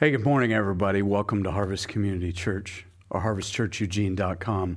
Hey, good morning, everybody. Welcome to Harvest Community Church or harvestchurcheugene.com.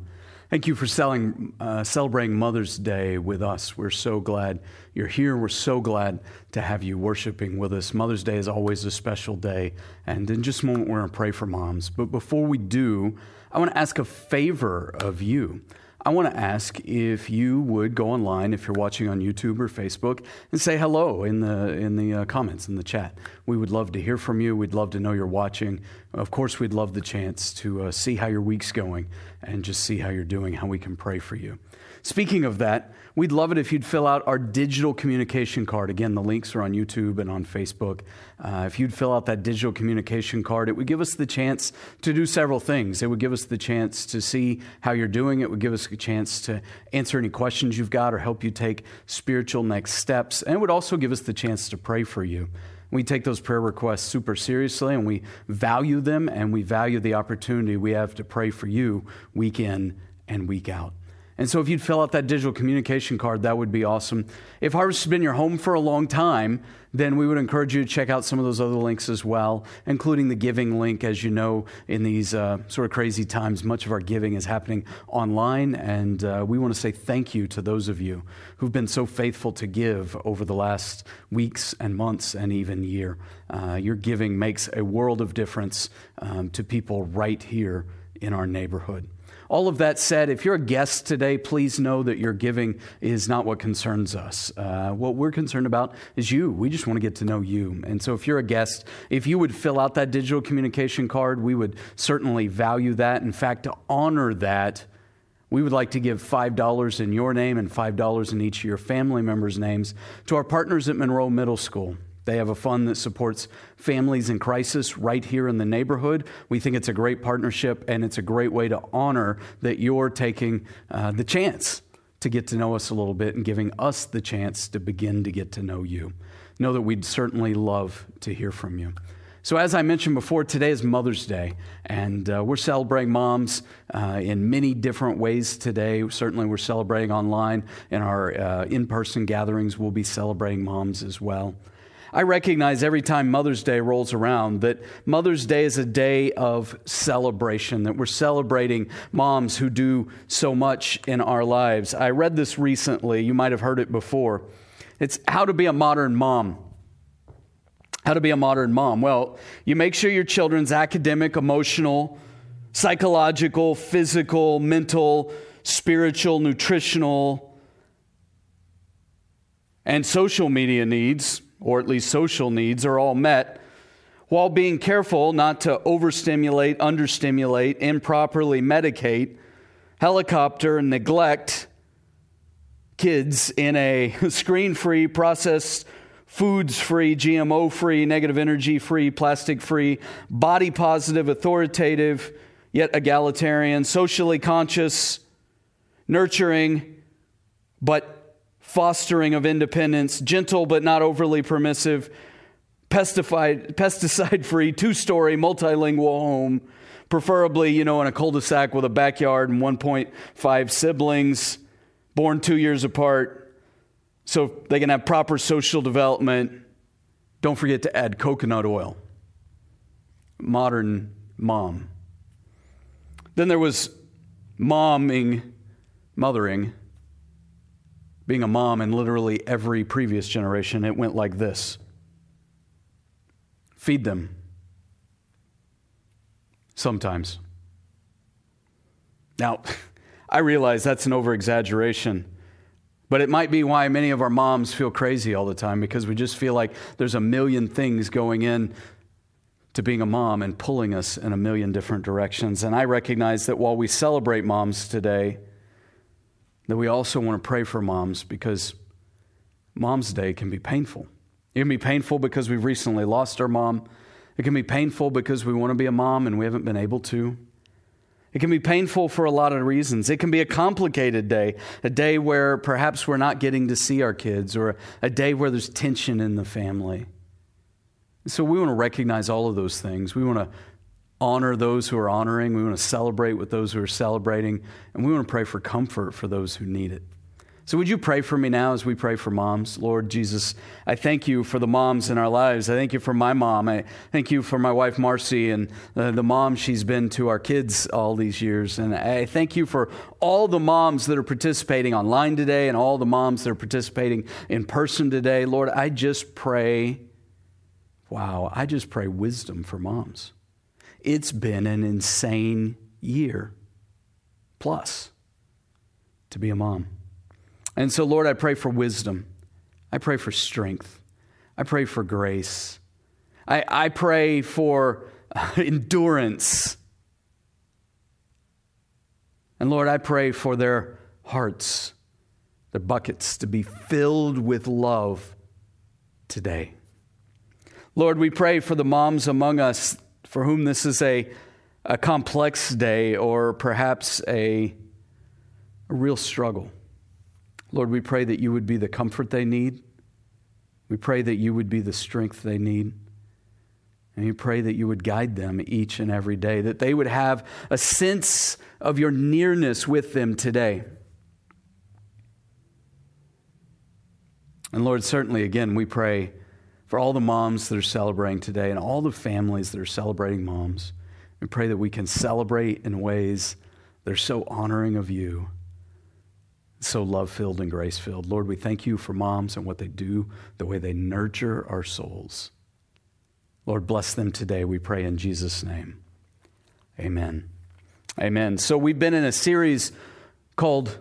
Thank you for selling, uh, celebrating Mother's Day with us. We're so glad you're here. We're so glad to have you worshiping with us. Mother's Day is always a special day. And in just a moment, we're going to pray for moms. But before we do, I want to ask a favor of you. I want to ask if you would go online, if you're watching on YouTube or Facebook, and say hello in the in the uh, comments in the chat. We would love to hear from you. We'd love to know you're watching. Of course, we'd love the chance to uh, see how your week's going and just see how you're doing, how we can pray for you. Speaking of that, we'd love it if you'd fill out our digital communication card. Again, the links are on YouTube and on Facebook. Uh, if you'd fill out that digital communication card, it would give us the chance to do several things. It would give us the chance to see how you're doing. It would give us a chance to answer any questions you've got or help you take spiritual next steps. And it would also give us the chance to pray for you. We take those prayer requests super seriously and we value them and we value the opportunity we have to pray for you week in and week out. And so, if you'd fill out that digital communication card, that would be awesome. If Harvest has been your home for a long time, then we would encourage you to check out some of those other links as well, including the giving link. As you know, in these uh, sort of crazy times, much of our giving is happening online. And uh, we want to say thank you to those of you who've been so faithful to give over the last weeks and months and even year. Uh, your giving makes a world of difference um, to people right here in our neighborhood. All of that said, if you're a guest today, please know that your giving is not what concerns us. Uh, what we're concerned about is you. We just want to get to know you. And so if you're a guest, if you would fill out that digital communication card, we would certainly value that. In fact, to honor that, we would like to give $5 in your name and $5 in each of your family members' names to our partners at Monroe Middle School. They have a fund that supports families in crisis right here in the neighborhood. We think it's a great partnership and it's a great way to honor that you're taking uh, the chance to get to know us a little bit and giving us the chance to begin to get to know you. Know that we'd certainly love to hear from you. So, as I mentioned before, today is Mother's Day, and uh, we're celebrating moms uh, in many different ways today. Certainly, we're celebrating online. In our uh, in person gatherings, we'll be celebrating moms as well. I recognize every time Mother's Day rolls around that Mother's Day is a day of celebration, that we're celebrating moms who do so much in our lives. I read this recently. You might have heard it before. It's How to Be a Modern Mom. How to Be a Modern Mom. Well, you make sure your children's academic, emotional, psychological, physical, mental, spiritual, nutritional, and social media needs or at least social needs, are all met while being careful not to overstimulate, understimulate, improperly medicate, helicopter, and neglect kids in a screen free, processed foods free, GMO free, negative energy free, plastic free, body positive, authoritative, yet egalitarian, socially conscious, nurturing, but fostering of independence, gentle but not overly permissive, pesticide free, two story, multilingual home, preferably, you know, in a cul de sac with a backyard and 1.5 siblings, born two years apart, so they can have proper social development. Don't forget to add coconut oil. Modern mom. Then there was momming, mothering being a mom in literally every previous generation, it went like this feed them. Sometimes. Now, I realize that's an over exaggeration, but it might be why many of our moms feel crazy all the time because we just feel like there's a million things going in to being a mom and pulling us in a million different directions. And I recognize that while we celebrate moms today, that we also want to pray for moms because Mom's Day can be painful. It can be painful because we've recently lost our mom. It can be painful because we want to be a mom and we haven't been able to. It can be painful for a lot of reasons. It can be a complicated day, a day where perhaps we're not getting to see our kids, or a day where there's tension in the family. So we want to recognize all of those things. We want to honor those who are honoring. We want to celebrate with those who are celebrating. And we want to pray for comfort for those who need it. So, would you pray for me now as we pray for moms? Lord Jesus, I thank you for the moms in our lives. I thank you for my mom. I thank you for my wife, Marcy, and uh, the mom she's been to our kids all these years. And I thank you for all the moms that are participating online today and all the moms that are participating in person today. Lord, I just pray, wow, I just pray wisdom for moms. It's been an insane year plus to be a mom. And so, Lord, I pray for wisdom. I pray for strength. I pray for grace. I, I pray for endurance. And Lord, I pray for their hearts, their buckets to be filled with love today. Lord, we pray for the moms among us for whom this is a, a complex day or perhaps a, a real struggle. Lord, we pray that you would be the comfort they need. We pray that you would be the strength they need. And we pray that you would guide them each and every day, that they would have a sense of your nearness with them today. And Lord, certainly, again, we pray for all the moms that are celebrating today and all the families that are celebrating moms. We pray that we can celebrate in ways that are so honoring of you so love filled and grace filled. Lord, we thank you for moms and what they do, the way they nurture our souls. Lord, bless them today, we pray in Jesus' name. Amen. Amen. So we've been in a series called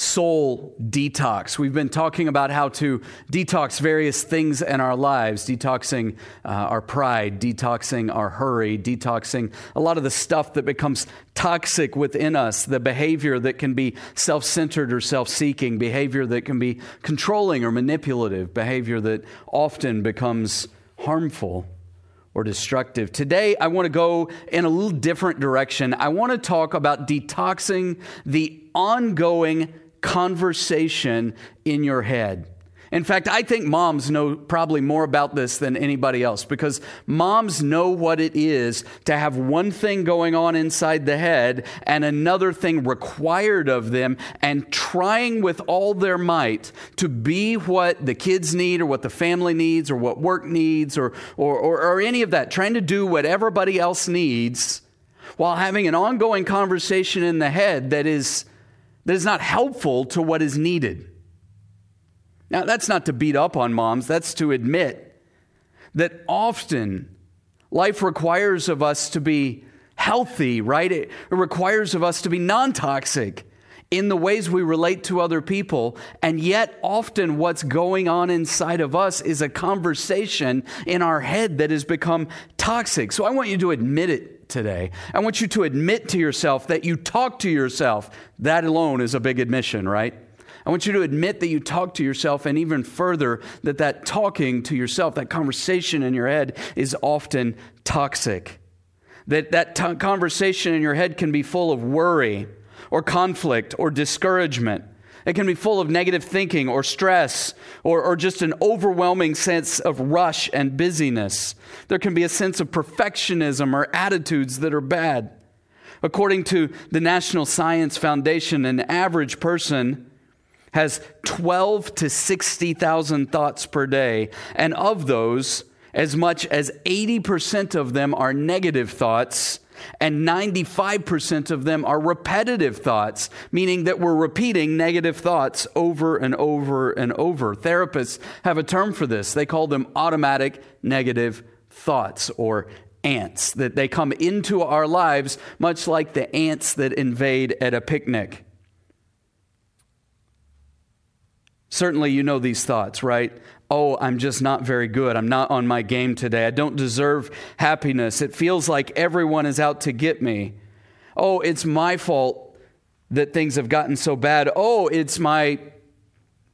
soul detox. We've been talking about how to detox various things in our lives, detoxing uh, our pride, detoxing our hurry, detoxing a lot of the stuff that becomes toxic within us, the behavior that can be self centered or self seeking, behavior that can be controlling or manipulative, behavior that often becomes harmful or destructive. Today, I want to go in a little different direction. I want to talk about detoxing the ongoing conversation in your head. In fact, I think moms know probably more about this than anybody else because moms know what it is to have one thing going on inside the head and another thing required of them and trying with all their might to be what the kids need or what the family needs or what work needs or, or, or, or any of that, trying to do what everybody else needs while having an ongoing conversation in the head that is that is not helpful to what is needed. Now, that's not to beat up on moms, that's to admit that often life requires of us to be healthy, right? It requires of us to be non toxic in the ways we relate to other people. And yet, often what's going on inside of us is a conversation in our head that has become toxic. So I want you to admit it today. I want you to admit to yourself that you talk to yourself. That alone is a big admission, right? I want you to admit that you talk to yourself, and even further, that that talking to yourself, that conversation in your head, is often toxic. That that t- conversation in your head can be full of worry or conflict or discouragement it can be full of negative thinking or stress or, or just an overwhelming sense of rush and busyness. There can be a sense of perfectionism or attitudes that are bad. According to the National Science Foundation, an average person has 12 to 60,000 thoughts per day, and of those, as much as 80% of them are negative thoughts and 95% of them are repetitive thoughts, meaning that we're repeating negative thoughts over and over and over. Therapists have a term for this. They call them automatic negative thoughts or ants, that they come into our lives much like the ants that invade at a picnic. Certainly, you know these thoughts, right? Oh, I'm just not very good. I'm not on my game today. I don't deserve happiness. It feels like everyone is out to get me. Oh, it's my fault that things have gotten so bad. Oh, it's my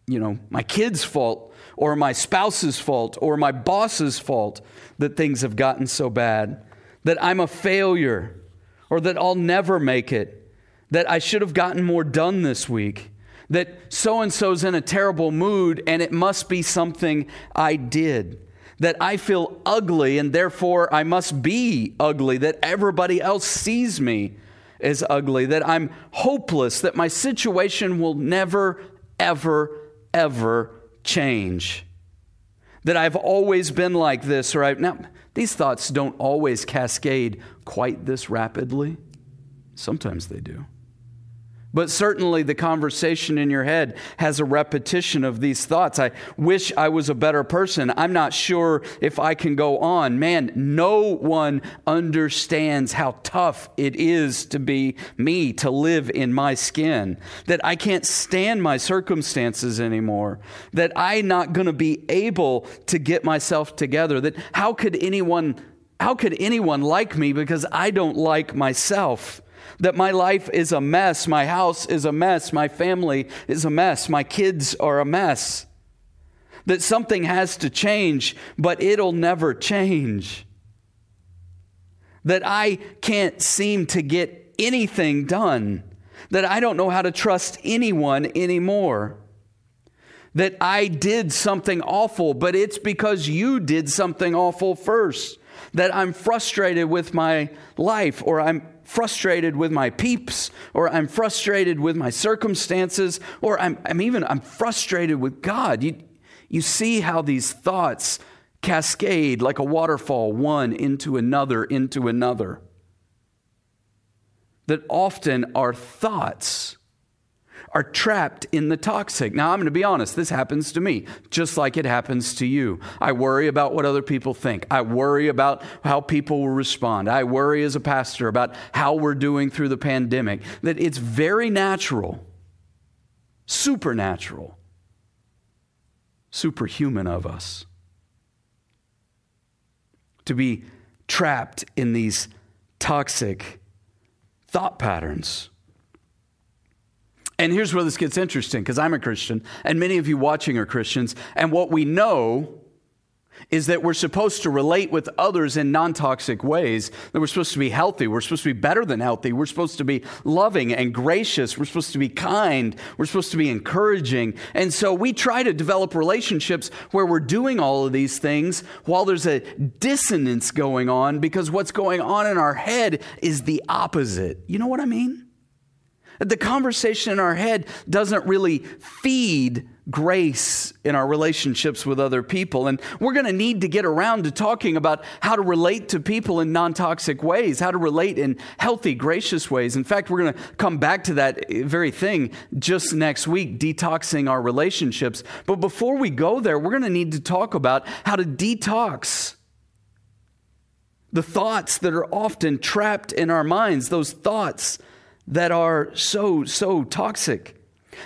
you know, my kid's fault or my spouse's fault or my boss's fault that things have gotten so bad. That I'm a failure or that I'll never make it. That I should have gotten more done this week that so and so's in a terrible mood and it must be something I did. That I feel ugly and therefore I must be ugly, that everybody else sees me as ugly, that I'm hopeless, that my situation will never, ever, ever change. That I've always been like this, or I've. Now, these thoughts don't always cascade quite this rapidly. Sometimes they do. But certainly the conversation in your head has a repetition of these thoughts. I wish I was a better person. I'm not sure if I can go on. Man, no one understands how tough it is to be me, to live in my skin. That I can't stand my circumstances anymore. That I'm not going to be able to get myself together. That how could anyone how could anyone like me because I don't like myself? That my life is a mess, my house is a mess, my family is a mess, my kids are a mess. That something has to change, but it'll never change. That I can't seem to get anything done. That I don't know how to trust anyone anymore. That I did something awful, but it's because you did something awful first. That I'm frustrated with my life or I'm frustrated with my peeps, or I'm frustrated with my circumstances, or I'm, I'm even I'm frustrated with God. You, you see how these thoughts cascade like a waterfall, one into another, into another. That often our thoughts are trapped in the toxic. Now, I'm going to be honest, this happens to me, just like it happens to you. I worry about what other people think. I worry about how people will respond. I worry as a pastor about how we're doing through the pandemic. That it's very natural, supernatural, superhuman of us to be trapped in these toxic thought patterns. And here's where this gets interesting because I'm a Christian, and many of you watching are Christians. And what we know is that we're supposed to relate with others in non toxic ways, that we're supposed to be healthy, we're supposed to be better than healthy, we're supposed to be loving and gracious, we're supposed to be kind, we're supposed to be encouraging. And so we try to develop relationships where we're doing all of these things while there's a dissonance going on because what's going on in our head is the opposite. You know what I mean? The conversation in our head doesn't really feed grace in our relationships with other people. And we're going to need to get around to talking about how to relate to people in non toxic ways, how to relate in healthy, gracious ways. In fact, we're going to come back to that very thing just next week, detoxing our relationships. But before we go there, we're going to need to talk about how to detox the thoughts that are often trapped in our minds, those thoughts that are so, so toxic.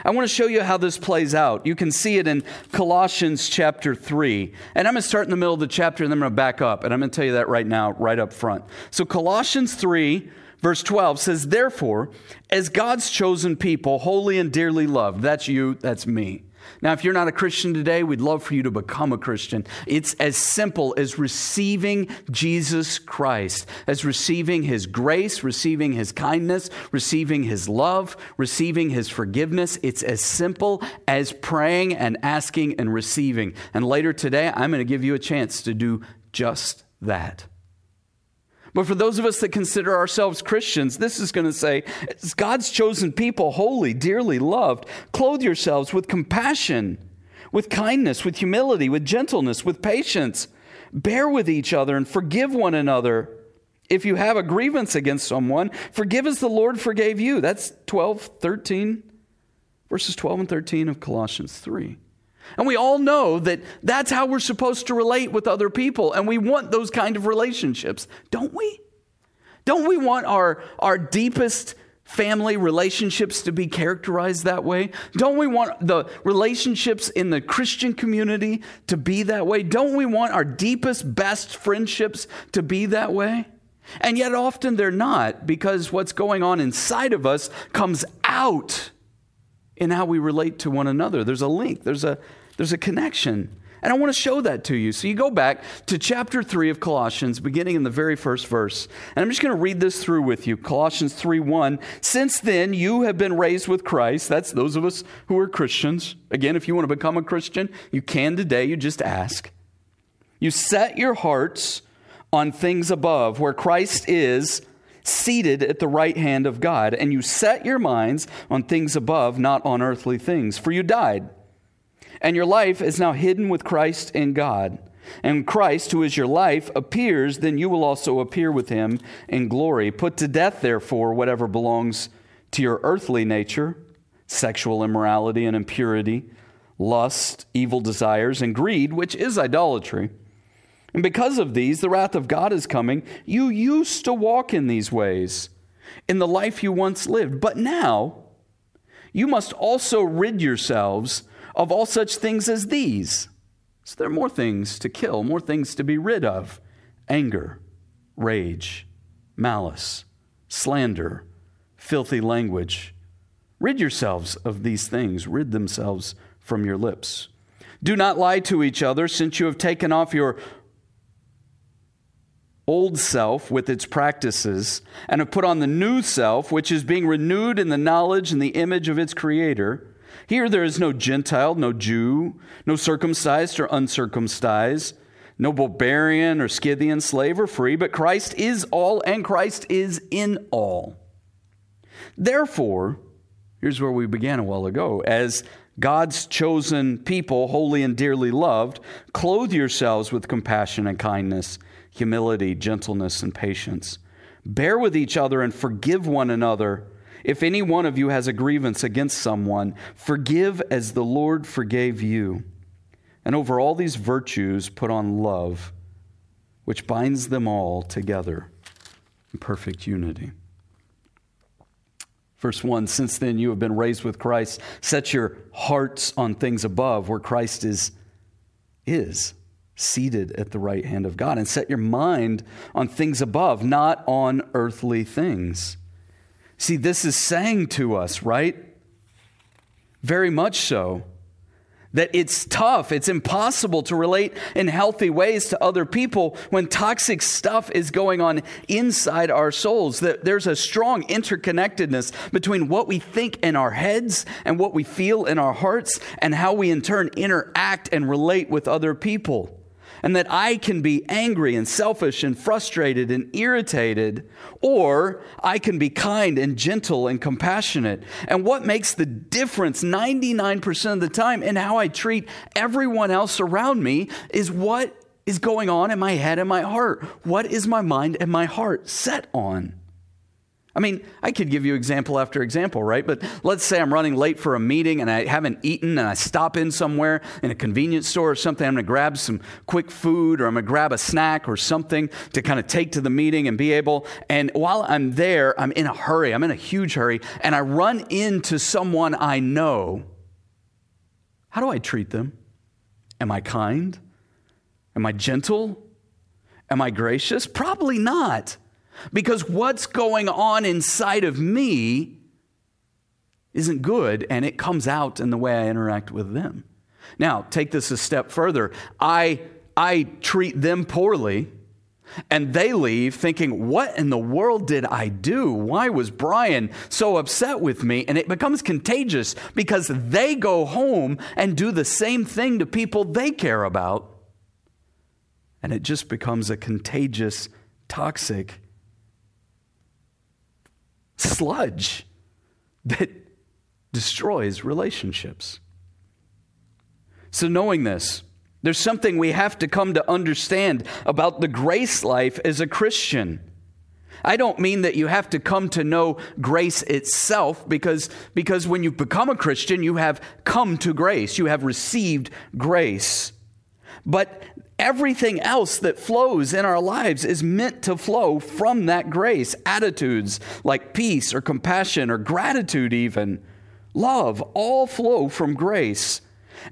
I want to show you how this plays out. You can see it in Colossians chapter 3. And I'm going to start in the middle of the chapter and then I'm going to back up. And I'm going to tell you that right now, right up front. So, Colossians 3, verse 12 says, Therefore, as God's chosen people, holy and dearly loved, that's you, that's me. Now, if you're not a Christian today, we'd love for you to become a Christian. It's as simple as receiving Jesus Christ, as receiving His grace, receiving His kindness, receiving His love, receiving His forgiveness. It's as simple as praying and asking and receiving. And later today, I'm going to give you a chance to do just that. But for those of us that consider ourselves Christians, this is going to say, God's chosen people, holy, dearly loved, clothe yourselves with compassion, with kindness, with humility, with gentleness, with patience. Bear with each other and forgive one another. If you have a grievance against someone, forgive as the Lord forgave you. That's 12, 13, verses 12 and 13 of Colossians 3. And we all know that that's how we're supposed to relate with other people. And we want those kind of relationships, don't we? Don't we want our, our deepest family relationships to be characterized that way? Don't we want the relationships in the Christian community to be that way? Don't we want our deepest, best friendships to be that way? And yet, often they're not because what's going on inside of us comes out in how we relate to one another. There's a link, there's a, there's a connection. And I want to show that to you. So you go back to chapter 3 of Colossians, beginning in the very first verse. And I'm just going to read this through with you. Colossians 3 1. Since then, you have been raised with Christ. That's those of us who are Christians. Again, if you want to become a Christian, you can today. You just ask. You set your hearts on things above, where Christ is seated at the right hand of God, and you set your minds on things above, not on earthly things, for you died. And your life is now hidden with Christ in God. And Christ, who is your life, appears, then you will also appear with him in glory. Put to death, therefore, whatever belongs to your earthly nature sexual immorality and impurity, lust, evil desires, and greed, which is idolatry. And because of these, the wrath of God is coming. You used to walk in these ways in the life you once lived, but now you must also rid yourselves of all such things as these. So there are more things to kill, more things to be rid of anger, rage, malice, slander, filthy language. Rid yourselves of these things, rid themselves from your lips. Do not lie to each other, since you have taken off your old self with its practices and have put on the new self, which is being renewed in the knowledge and the image of its creator. Here there is no Gentile, no Jew, no circumcised or uncircumcised, no barbarian or Scythian, slave or free, but Christ is all and Christ is in all. Therefore, here's where we began a while ago. As God's chosen people, holy and dearly loved, clothe yourselves with compassion and kindness humility, gentleness, and patience. Bear with each other and forgive one another. If any one of you has a grievance against someone, forgive as the Lord forgave you. And over all these virtues, put on love, which binds them all together in perfect unity. Verse 1 Since then you have been raised with Christ, set your hearts on things above where Christ is. is seated at the right hand of God. And set your mind on things above, not on earthly things. See, this is saying to us, right? Very much so. That it's tough, it's impossible to relate in healthy ways to other people when toxic stuff is going on inside our souls. That there's a strong interconnectedness between what we think in our heads and what we feel in our hearts and how we in turn interact and relate with other people and that I can be angry and selfish and frustrated and irritated, or I can be kind and gentle and compassionate. And what makes the difference 99% of the time in how I treat everyone else around me is what is going on in my head and my heart. What is my mind and my heart set on? I mean, I could give you example after example, right? But let's say I'm running late for a meeting and I haven't eaten and I stop in somewhere in a convenience store or something. I'm going to grab some quick food or I'm going to grab a snack or something to kind of take to the meeting and be able. And while I'm there, I'm in a hurry. I'm in a huge hurry and I run into someone I know. How do I treat them? Am I kind? Am I gentle? Am I gracious? Probably not. Because what's going on inside of me isn't good, and it comes out in the way I interact with them. Now, take this a step further. I, I treat them poorly, and they leave thinking, What in the world did I do? Why was Brian so upset with me? And it becomes contagious because they go home and do the same thing to people they care about. And it just becomes a contagious, toxic sludge that destroys relationships. So, knowing this, there's something we have to come to understand about the grace life as a Christian. I don't mean that you have to come to know grace itself because, because when you become a Christian, you have come to grace, you have received grace. But Everything else that flows in our lives is meant to flow from that grace. Attitudes like peace or compassion or gratitude, even love, all flow from grace.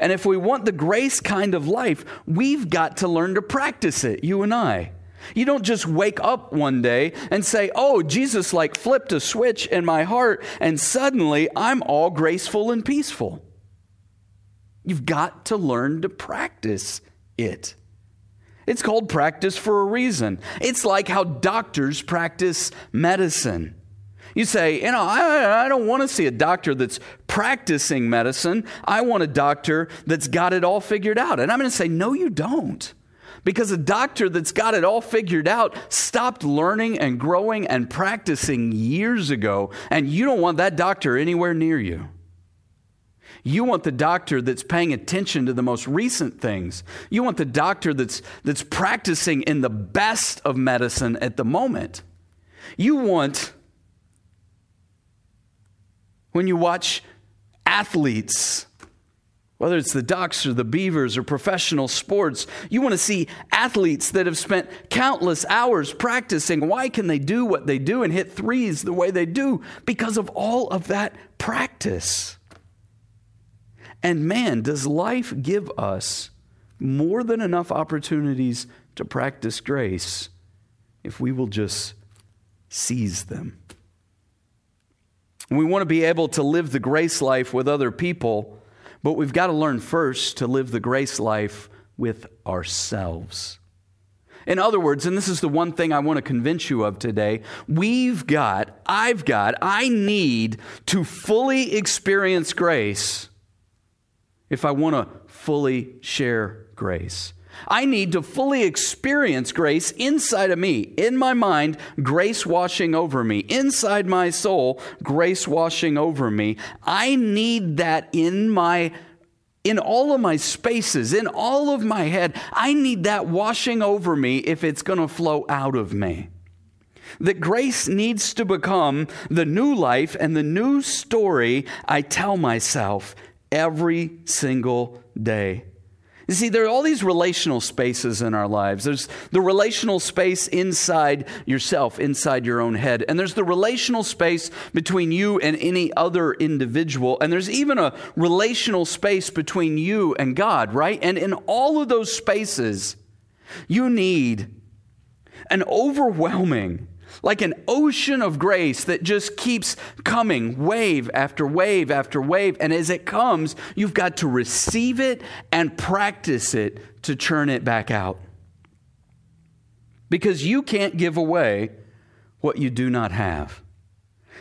And if we want the grace kind of life, we've got to learn to practice it, you and I. You don't just wake up one day and say, Oh, Jesus like flipped a switch in my heart, and suddenly I'm all graceful and peaceful. You've got to learn to practice it. It's called practice for a reason. It's like how doctors practice medicine. You say, you know, I, I don't want to see a doctor that's practicing medicine. I want a doctor that's got it all figured out. And I'm going to say, no, you don't. Because a doctor that's got it all figured out stopped learning and growing and practicing years ago, and you don't want that doctor anywhere near you. You want the doctor that's paying attention to the most recent things. You want the doctor that's, that's practicing in the best of medicine at the moment. You want, when you watch athletes, whether it's the Ducks or the Beavers or professional sports, you want to see athletes that have spent countless hours practicing. Why can they do what they do and hit threes the way they do? Because of all of that practice. And man, does life give us more than enough opportunities to practice grace if we will just seize them. We want to be able to live the grace life with other people, but we've got to learn first to live the grace life with ourselves. In other words, and this is the one thing I want to convince you of today, we've got, I've got, I need to fully experience grace if I want to fully share grace. I need to fully experience grace inside of me, in my mind, grace washing over me, inside my soul, grace washing over me. I need that in my in all of my spaces, in all of my head. I need that washing over me if it's going to flow out of me. That grace needs to become the new life and the new story I tell myself every single day. You see, there are all these relational spaces in our lives. There's the relational space inside yourself, inside your own head. And there's the relational space between you and any other individual. And there's even a relational space between you and God, right? And in all of those spaces, you need an overwhelming like an ocean of grace that just keeps coming, wave after wave after wave. And as it comes, you've got to receive it and practice it to churn it back out. Because you can't give away what you do not have.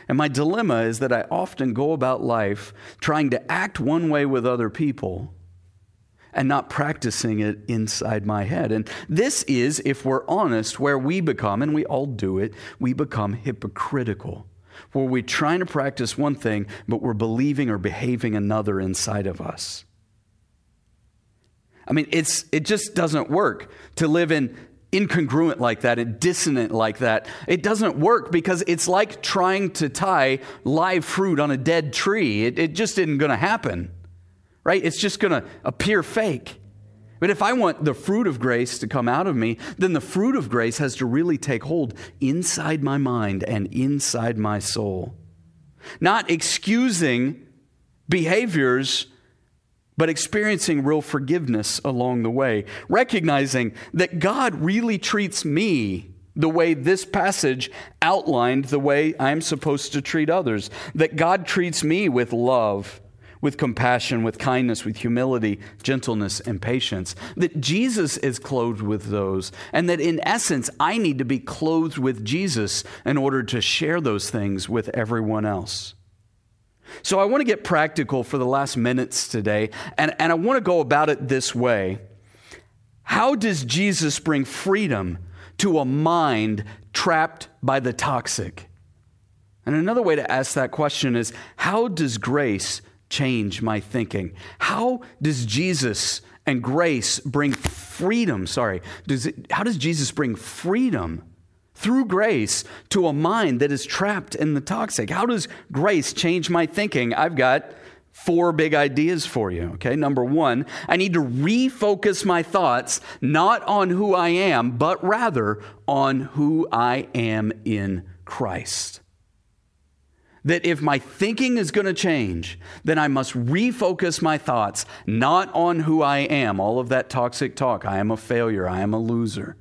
And my dilemma is that I often go about life trying to act one way with other people and not practicing it inside my head. And this is, if we're honest, where we become, and we all do it, we become hypocritical. Where we're trying to practice one thing, but we're believing or behaving another inside of us. I mean, it's, it just doesn't work to live in incongruent like that and dissonant like that. It doesn't work because it's like trying to tie live fruit on a dead tree. It, it just isn't going to happen right? It's just going to appear fake. But if I want the fruit of grace to come out of me, then the fruit of grace has to really take hold inside my mind and inside my soul. Not excusing behaviors, but experiencing real forgiveness along the way. Recognizing that God really treats me the way this passage outlined the way I'm supposed to treat others. That God treats me with love with compassion, with kindness, with humility, gentleness, and patience. That Jesus is clothed with those, and that in essence, I need to be clothed with Jesus in order to share those things with everyone else. So I want to get practical for the last minutes today, and, and I want to go about it this way. How does Jesus bring freedom to a mind trapped by the toxic? And another way to ask that question is how does grace change my thinking? How does Jesus and grace bring freedom? Sorry, does it, how does Jesus bring freedom through grace to a mind that is trapped in the toxic? How does grace change my thinking? I've got four big ideas for you. Okay, number one, I need to refocus my thoughts not on who I am, but rather on who I am in Christ that if my thinking is going to change, then I must refocus my thoughts not on who I am, all of that toxic talk. I am a failure. I am a loser.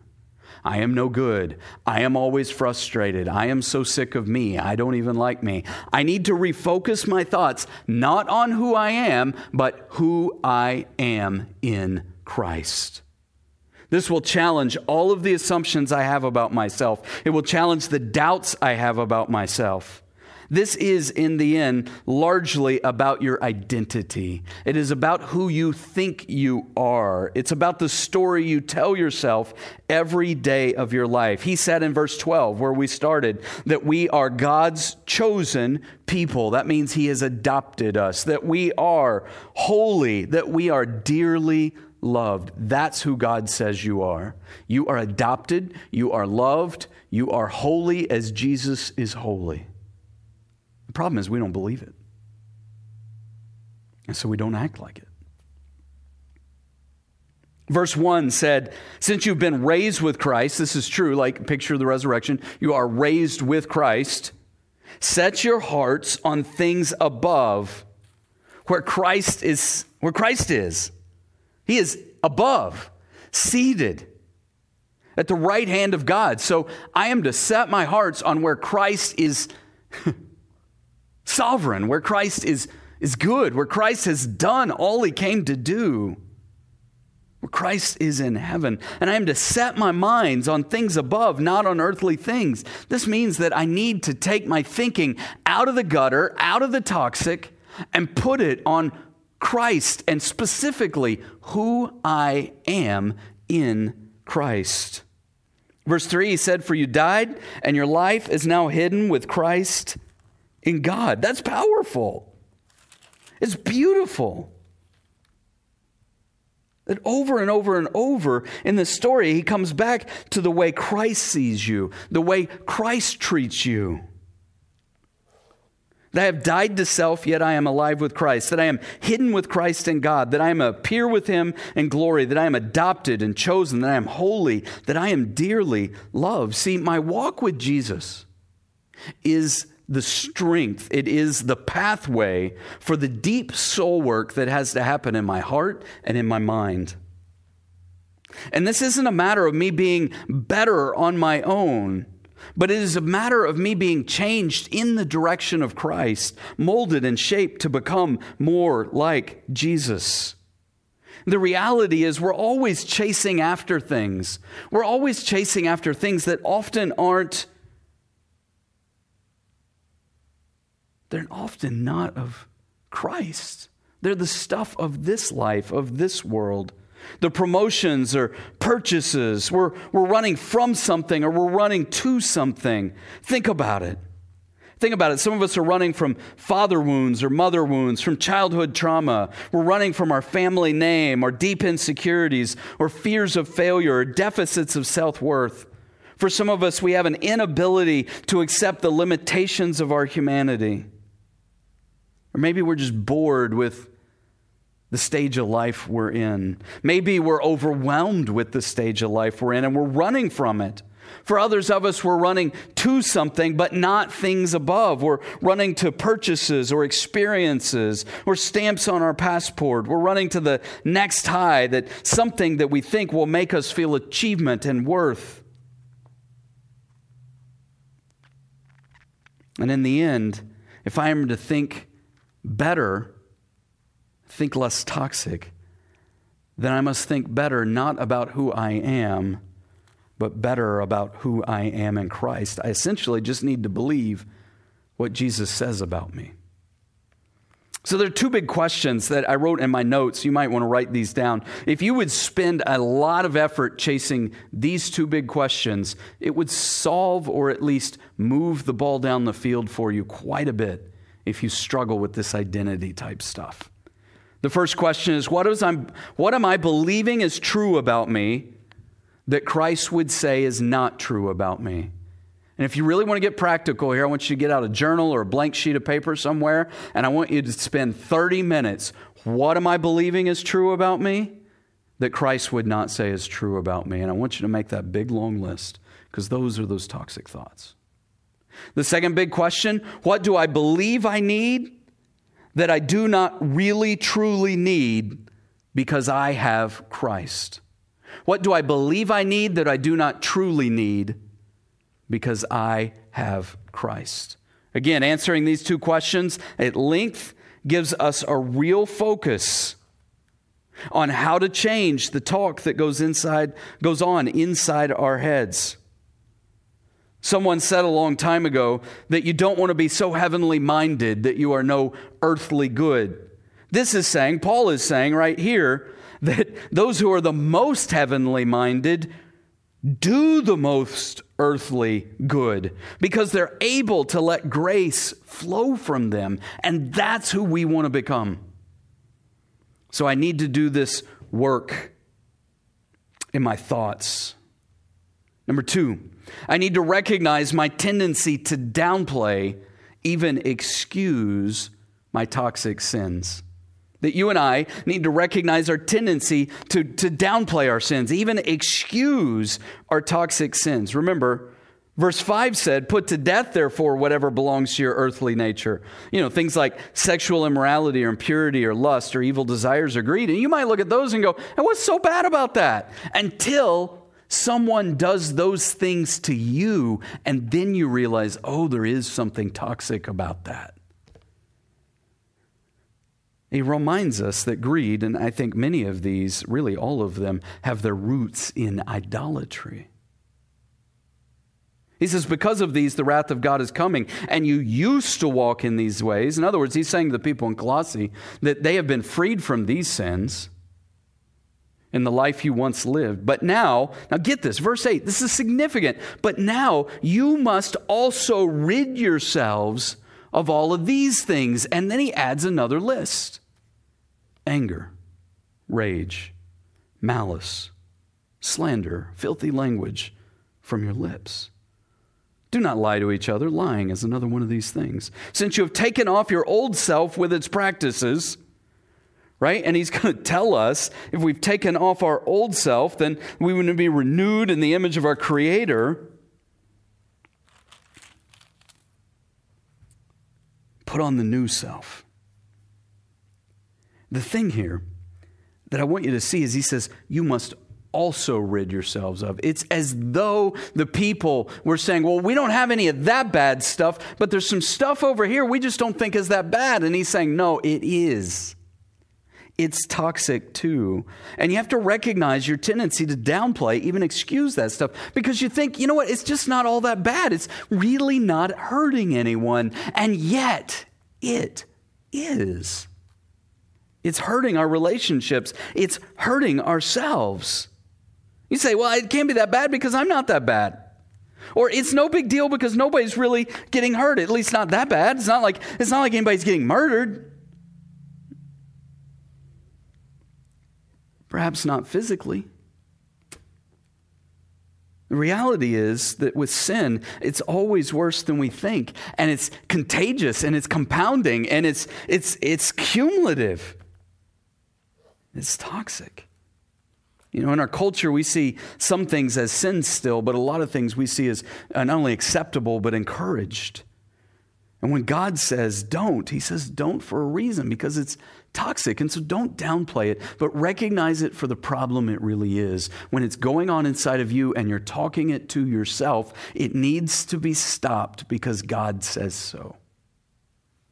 I am no good. I am always frustrated. I am so sick of me. I don't even like me. I need to refocus my thoughts not on who I am, but who I am in Christ. This will challenge all of the assumptions I have about myself. It will challenge the doubts I have about myself. This is, in the end, largely about your identity. It is about who you think you are. It's about the story you tell yourself every day of your life. He said in verse 12, where we started, that we are God's chosen people. That means He has adopted us, that we are holy, that we are dearly loved. That's who God says you are. You are adopted, you are loved, you are holy as Jesus is holy. Problem is we don't believe it. And so we don't act like it. Verse 1 said, Since you've been raised with Christ, this is true, like picture of the resurrection, you are raised with Christ. Set your hearts on things above where Christ is, where Christ is. He is above, seated at the right hand of God. So I am to set my hearts on where Christ is sovereign, where Christ is, is good, where Christ has done all he came to do, where Christ is in heaven. And I am to set my minds on things above, not on earthly things. This means that I need to take my thinking out of the gutter, out of the toxic, and put it on Christ and specifically who I am in Christ. Verse 3, he said, For you died, and your life is now hidden with Christ in God. That's powerful. It's beautiful. That over and over and over in the story, he comes back to the way Christ sees you, the way Christ treats you. That I have died to self, yet I am alive with Christ. That I am hidden with Christ in God. That I am a peer with him in glory. That I am adopted and chosen. That I am holy. That I am dearly loved. See, my walk with Jesus is the strength, it is the pathway for the deep soul work that has to happen in my heart and in my mind. And this isn't a matter of me being better on my own, but it is a matter of me being changed in the direction of Christ, molded and shaped to become more like Jesus. The reality is, we're always chasing after things. We're always chasing after things that often aren't they're often not of Christ. They're the stuff of this life, of this world. The promotions or purchases. We're, we're running from something or we're running to something. Think about it. Think about it. Some of us are running from father wounds or mother wounds, from childhood trauma. We're running from our family name, or deep insecurities, or fears of failure, or deficits of self worth. For some of us, we have an inability to accept the limitations of our humanity. Or maybe we're just bored with the stage of life we're in. Maybe we're overwhelmed with the stage of life we're in and we're running from it. For others of us, we're running to something, but not things above. We're running to purchases or experiences or stamps on our passport. We're running to the next high, that something that we think will make us feel achievement and worth. And in the end, if I am to think better, think less toxic, then I must think better not about who I am, but better about who I am in Christ. I essentially just need to believe what Jesus says about me. So there are two big questions that I wrote in my notes. You might want to write these down. If you would spend a lot of effort chasing these two big questions, it would solve or at least move the ball down the field for you quite a bit if you struggle with this identity type stuff. The first question is what, is I'm, what am I believing is true about me that Christ would say is not true about me? And if you really want to get practical here, I want you to get out a journal or a blank sheet of paper somewhere, and I want you to spend 30 minutes. What am I believing is true about me that Christ would not say is true about me? And I want you to make that big, long list because those are those toxic thoughts. The second big question what do I believe I need that I do not really, truly need because I have Christ? What do I believe I need that I do not truly need because I have Christ? Again, answering these two questions at length gives us a real focus on how to change the talk that goes inside goes on inside our heads. Someone said a long time ago that you don't want to be so heavenly minded that you are no earthly good. This is saying, Paul is saying right here, that those who are the most heavenly minded do the most earthly good because they're able to let grace flow from them. And that's who we want to become. So I need to do this work in my thoughts. Number two, I need to recognize my tendency to downplay, even excuse my toxic sins. That you and I need to recognize our tendency to, to downplay our sins, even excuse our toxic sins. Remember, verse 5 said, Put to death, therefore, whatever belongs to your earthly nature. You know, things like sexual immorality or impurity or lust or evil desires or greed. And you might look at those and go, And what's so bad about that? Until someone does those things to you, and then you realize, oh, there is something toxic about that. He reminds us that greed, and I think many of these, really all of them, have their roots in idolatry. He says, Because of these, the wrath of God is coming, and you used to walk in these ways. In other words, he's saying to the people in Colossae that they have been freed from these sins in the life you once lived. But now, now get this, verse 8, this is significant. But now you must also rid yourselves of all of these things. And then he adds another list anger, rage, malice, slander, filthy language from your lips. Do not lie to each other. Lying is another one of these things. Since you have taken off your old self with its practices, right? And he's going to tell us if we've taken off our old self, then we to be renewed in the image of our Creator. Put on the new self. The thing here that I want you to see is he says, You must also rid yourselves of. It's as though the people were saying, Well, we don't have any of that bad stuff, but there's some stuff over here we just don't think is that bad. And he's saying, No, it is. It's toxic too. And you have to recognize your tendency to downplay, even excuse that stuff, because you think, you know what, it's just not all that bad. It's really not hurting anyone. And yet, it is. It's hurting our relationships, it's hurting ourselves. You say, well, it can't be that bad because I'm not that bad. Or it's no big deal because nobody's really getting hurt, at least not that bad. It's not like, it's not like anybody's getting murdered. Perhaps not physically. The reality is that with sin, it's always worse than we think, and it's contagious, and it's compounding, and it's, it's, it's cumulative. It's toxic. You know, in our culture, we see some things as sin still, but a lot of things we see as not only acceptable, but encouraged. And when God says don't, He says don't for a reason because it's toxic. And so don't downplay it, but recognize it for the problem it really is. When it's going on inside of you and you're talking it to yourself, it needs to be stopped because God says so.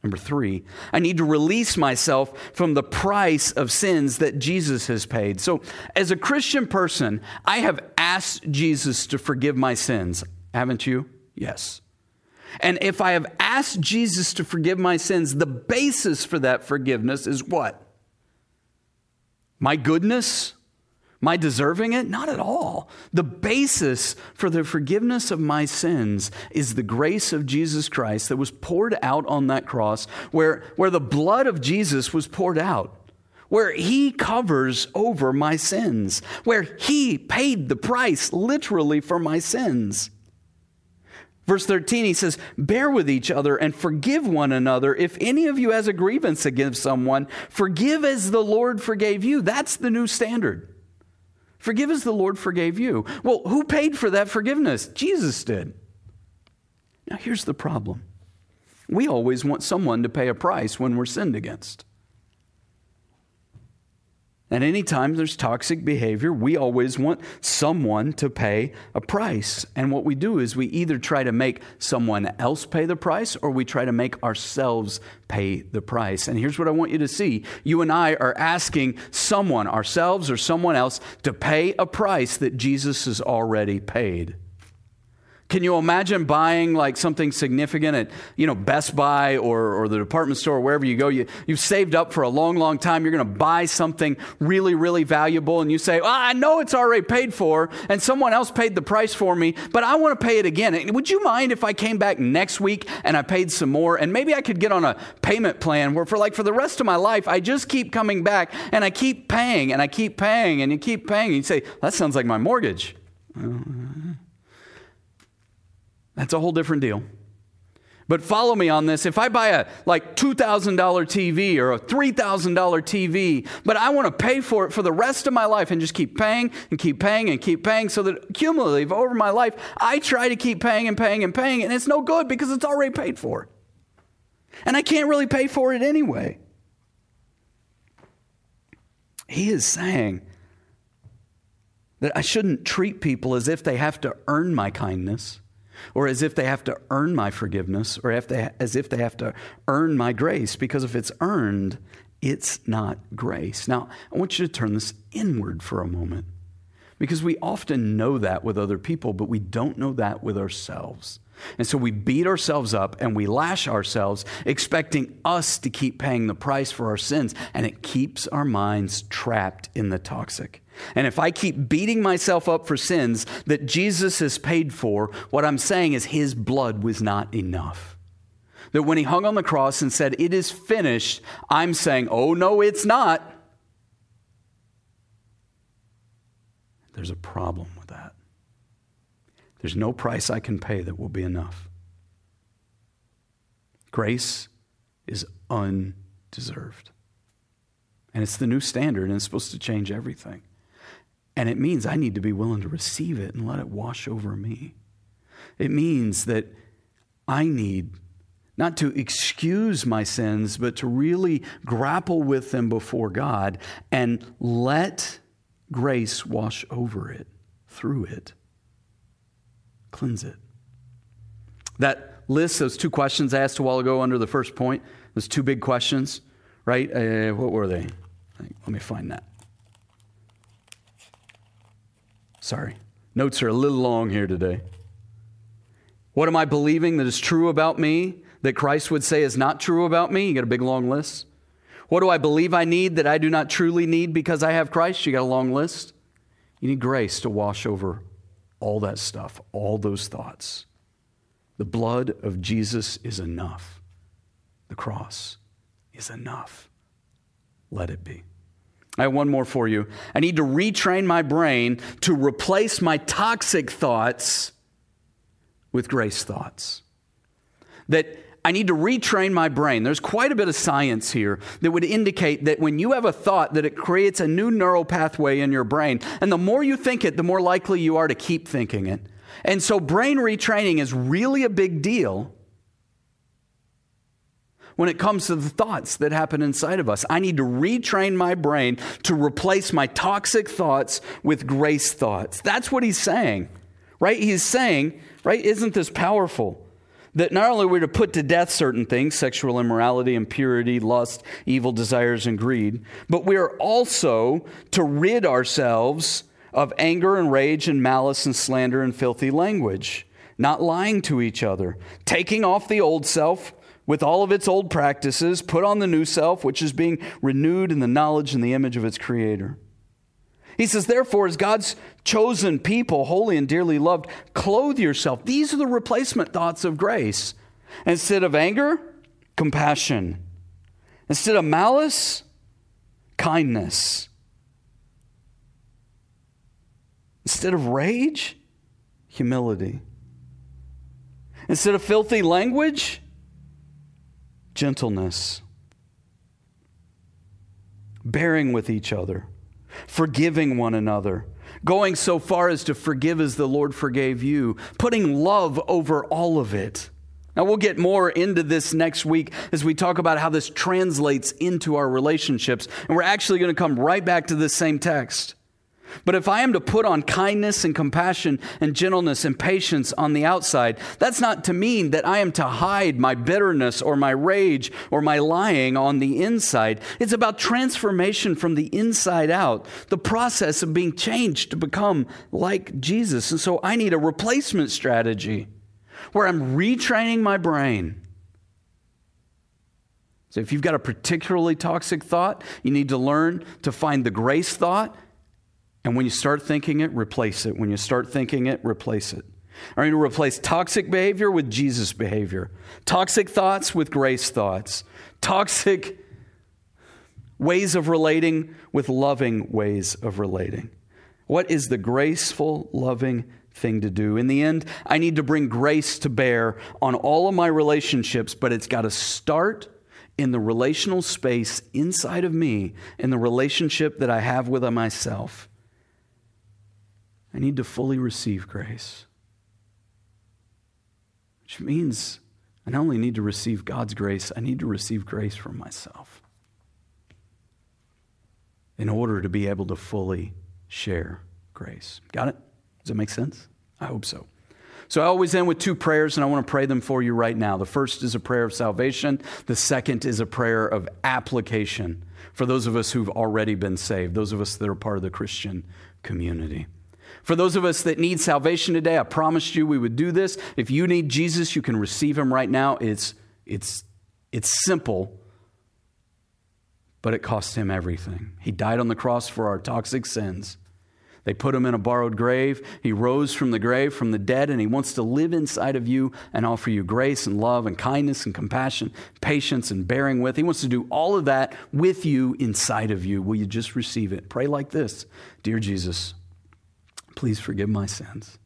Number three, I need to release myself from the price of sins that Jesus has paid. So, as a Christian person, I have asked Jesus to forgive my sins. Haven't you? Yes. And if I have asked Jesus to forgive my sins, the basis for that forgiveness is what? My goodness? My deserving it? Not at all. The basis for the forgiveness of my sins is the grace of Jesus Christ that was poured out on that cross, where, where the blood of Jesus was poured out where he covers over my sins, where he paid the price literally for my sins. Verse 13, he says, Bear with each other and forgive one another. If any of you has a grievance against someone, forgive as the Lord forgave you. That's the new standard. Forgive as the Lord forgave you. Well, who paid for that forgiveness? Jesus did. Now, here's the problem we always want someone to pay a price when we're sinned against. And anytime there's toxic behavior, we always want someone to pay a price. And what we do is we either try to make someone else pay the price or we try to make ourselves pay the price. And here's what I want you to see you and I are asking someone, ourselves or someone else, to pay a price that Jesus has already paid. Can you imagine buying like something significant at, you know, Best Buy or, or the department store wherever you go? You, you've saved up for a long, long time. You're going to buy something really, really valuable and you say, I know it's already paid for and someone else paid the price for me, but I want to pay it again. Would you mind if I came back next week and I paid some more and maybe I could get on a payment plan where for like for the rest of my life, I just keep coming back and I keep paying and I keep paying and you keep paying. And you say, that sounds like my mortgage. That's a whole different deal. But follow me on this. If I buy a like $2,000 TV or a $3,000 TV, but I want to pay for it for the rest of my life and just keep paying and keep paying and keep paying so that cumulatively over my life, I try to keep paying and paying and paying, and it's no good because it's already paid for. And I can't really pay for it anyway. He is saying that I shouldn't treat people as if they have to earn my kindness or as if they have to earn my forgiveness, or if they, as if they have to earn my grace, because if it's earned, it's not grace. Now, I want you to turn this inward for a moment, because we often know that with other people, but we don't know that with ourselves. And so we beat ourselves up and we lash ourselves, expecting us to keep paying the price for our sins, and it keeps our minds trapped in the toxic. And if I keep beating myself up for sins that Jesus has paid for, what I'm saying is his blood was not enough. That when he hung on the cross and said, It is finished, I'm saying, Oh, no, it's not. There's a problem with that. There's no price I can pay that will be enough. Grace is undeserved. And it's the new standard, and it's supposed to change everything. And it means I need to be willing to receive it and let it wash over me. It means that I need not to excuse my sins, but to really grapple with them before God and let grace wash over it, through it, cleanse it. That list, those two questions I asked a while ago under the first point, those two big questions, right? Uh, what were they? Let me find that. Sorry. Notes are a little long here today. What am I believing that is true about me that Christ would say is not true about me? You got a big long list. What do I believe I need that I do not truly need because I have Christ? You got a long list. You need grace to wash over all that stuff, all those thoughts. The blood of Jesus is enough. The cross is enough. Let it be. I have one more for you. I need to retrain my brain to replace my toxic thoughts with grace thoughts. That I need to retrain my brain. There's quite a bit of science here that would indicate that when you have a thought that it creates a new neural pathway in your brain and the more you think it the more likely you are to keep thinking it. And so brain retraining is really a big deal when it comes to the thoughts that happen inside of us. I need to retrain my brain to replace my toxic thoughts with grace thoughts. That's what he's saying, right? He's saying, right? Isn't this powerful? That not only we're to put to death certain things, sexual immorality, impurity, lust, evil desires, and greed, but we are also to rid ourselves of anger and rage and malice and slander and filthy language, not lying to each other, taking off the old self with all of its old practices, put on the new self, which is being renewed in the knowledge and the image of its creator. He says, therefore, as God's chosen people, holy and dearly loved, clothe yourself. These are the replacement thoughts of grace. Instead of anger, compassion. Instead of malice, kindness. Instead of rage, humility. Instead of filthy language, gentleness, bearing with each other, forgiving one another, going so far as to forgive as the Lord forgave you, putting love over all of it. Now, we'll get more into this next week as we talk about how this translates into our relationships. And we're actually going to come right back to this same text. But if I am to put on kindness and compassion and gentleness and patience on the outside, that's not to mean that I am to hide my bitterness or my rage or my lying on the inside. It's about transformation from the inside out, the process of being changed to become like Jesus. And so I need a replacement strategy where I'm retraining my brain. So if you've got a particularly toxic thought, you need to learn to find the grace thought and when you start thinking it, replace it. When you start thinking it, replace it. Are you to replace toxic behavior with Jesus behavior? Toxic thoughts with grace thoughts. Toxic ways of relating with loving ways of relating. What is the graceful, loving thing to do? In the end, I need to bring grace to bear on all of my relationships, but it's got to start in the relational space inside of me, in the relationship that I have with myself. I need to fully receive grace. Which means I not only need to receive God's grace, I need to receive grace from myself in order to be able to fully share grace. Got it? Does that make sense? I hope so. So I always end with two prayers, and I want to pray them for you right now. The first is a prayer of salvation, the second is a prayer of application for those of us who've already been saved, those of us that are part of the Christian community. For those of us that need salvation today, I promised you we would do this. If you need Jesus, you can receive him right now. It's, it's, it's simple, but it cost him everything. He died on the cross for our toxic sins. They put him in a borrowed grave. He rose from the grave, from the dead, and he wants to live inside of you and offer you grace and love and kindness and compassion, patience and bearing with. He wants to do all of that with you inside of you. Will you just receive it? Pray like this Dear Jesus, Please forgive my sins.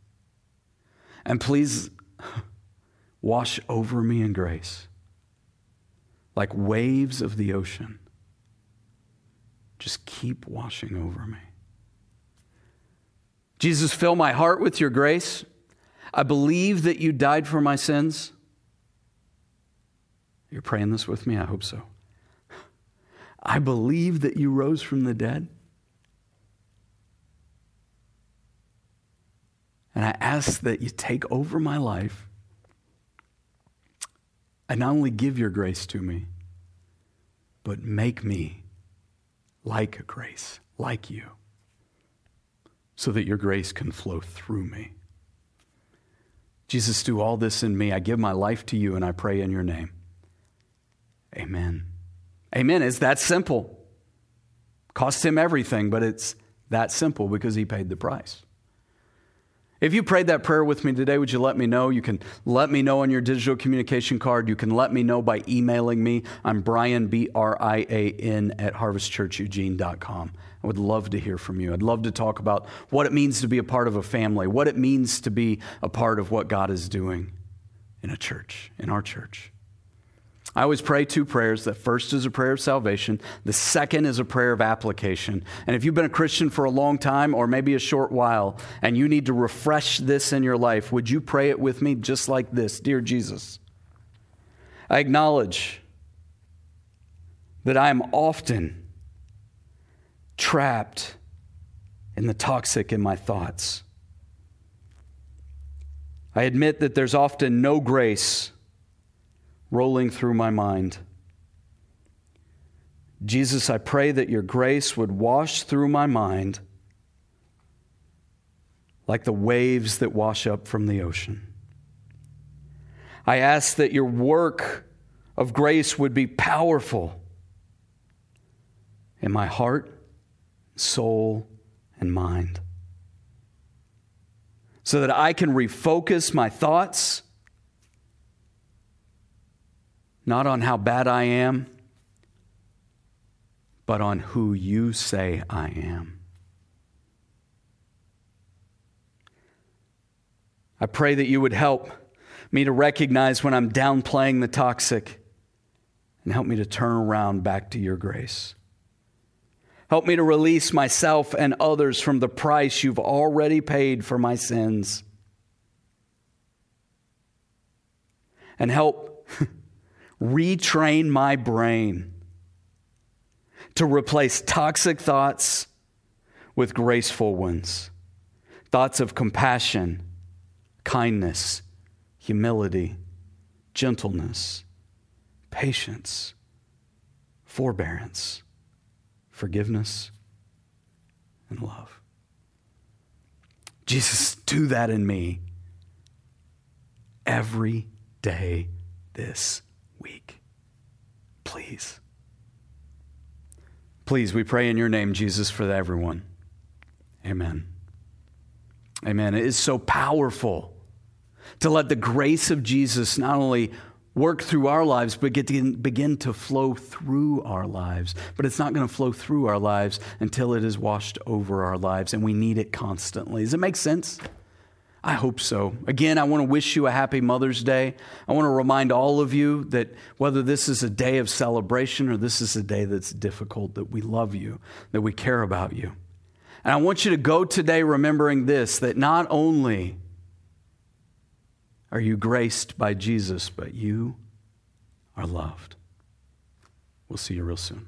And please wash over me in grace like waves of the ocean. Just keep washing over me. Jesus, fill my heart with your grace. I believe that you died for my sins. You're praying this with me? I hope so. I believe that you rose from the dead. And I ask that you take over my life and not only give your grace to me, but make me like grace, like you, so that your grace can flow through me. Jesus, do all this in me. I give my life to you and I pray in your name. Amen. Amen. It's that simple. Cost him everything, but it's that simple because he paid the price. If you prayed that prayer with me today, would you let me know? You can let me know on your digital communication card. You can let me know by emailing me. I'm Brian, B R I A N, at harvestchurcheugene.com. I would love to hear from you. I'd love to talk about what it means to be a part of a family, what it means to be a part of what God is doing in a church, in our church. I always pray two prayers. The first is a prayer of salvation, the second is a prayer of application. And if you've been a Christian for a long time or maybe a short while and you need to refresh this in your life, would you pray it with me just like this Dear Jesus, I acknowledge that I am often trapped in the toxic in my thoughts. I admit that there's often no grace rolling through my mind. Jesus, I pray that your grace would wash through my mind like the waves that wash up from the ocean. I ask that your work of grace would be powerful in my heart, soul, and mind so that I can refocus my thoughts not on how bad I am, but on who you say I am. I pray that you would help me to recognize when I'm downplaying the toxic and help me to turn around back to your grace. Help me to release myself and others from the price you've already paid for my sins. And help retrain my brain to replace toxic thoughts with graceful ones, thoughts of compassion, kindness, humility, gentleness, patience, forbearance, forgiveness, and love. Jesus, do that in me every day this week. Please. Please, we pray in your name, Jesus, for everyone. Amen. Amen. It is so powerful to let the grace of Jesus not only work through our lives, but get to begin to flow through our lives. But it's not going to flow through our lives until it is washed over our lives, and we need it constantly. Does it make sense? I hope so. Again, I want to wish you a happy Mother's Day. I want to remind all of you that whether this is a day of celebration or this is a day that's difficult, that we love you, that we care about you. And I want you to go today remembering this that not only are you graced by Jesus, but you are loved. We'll see you real soon.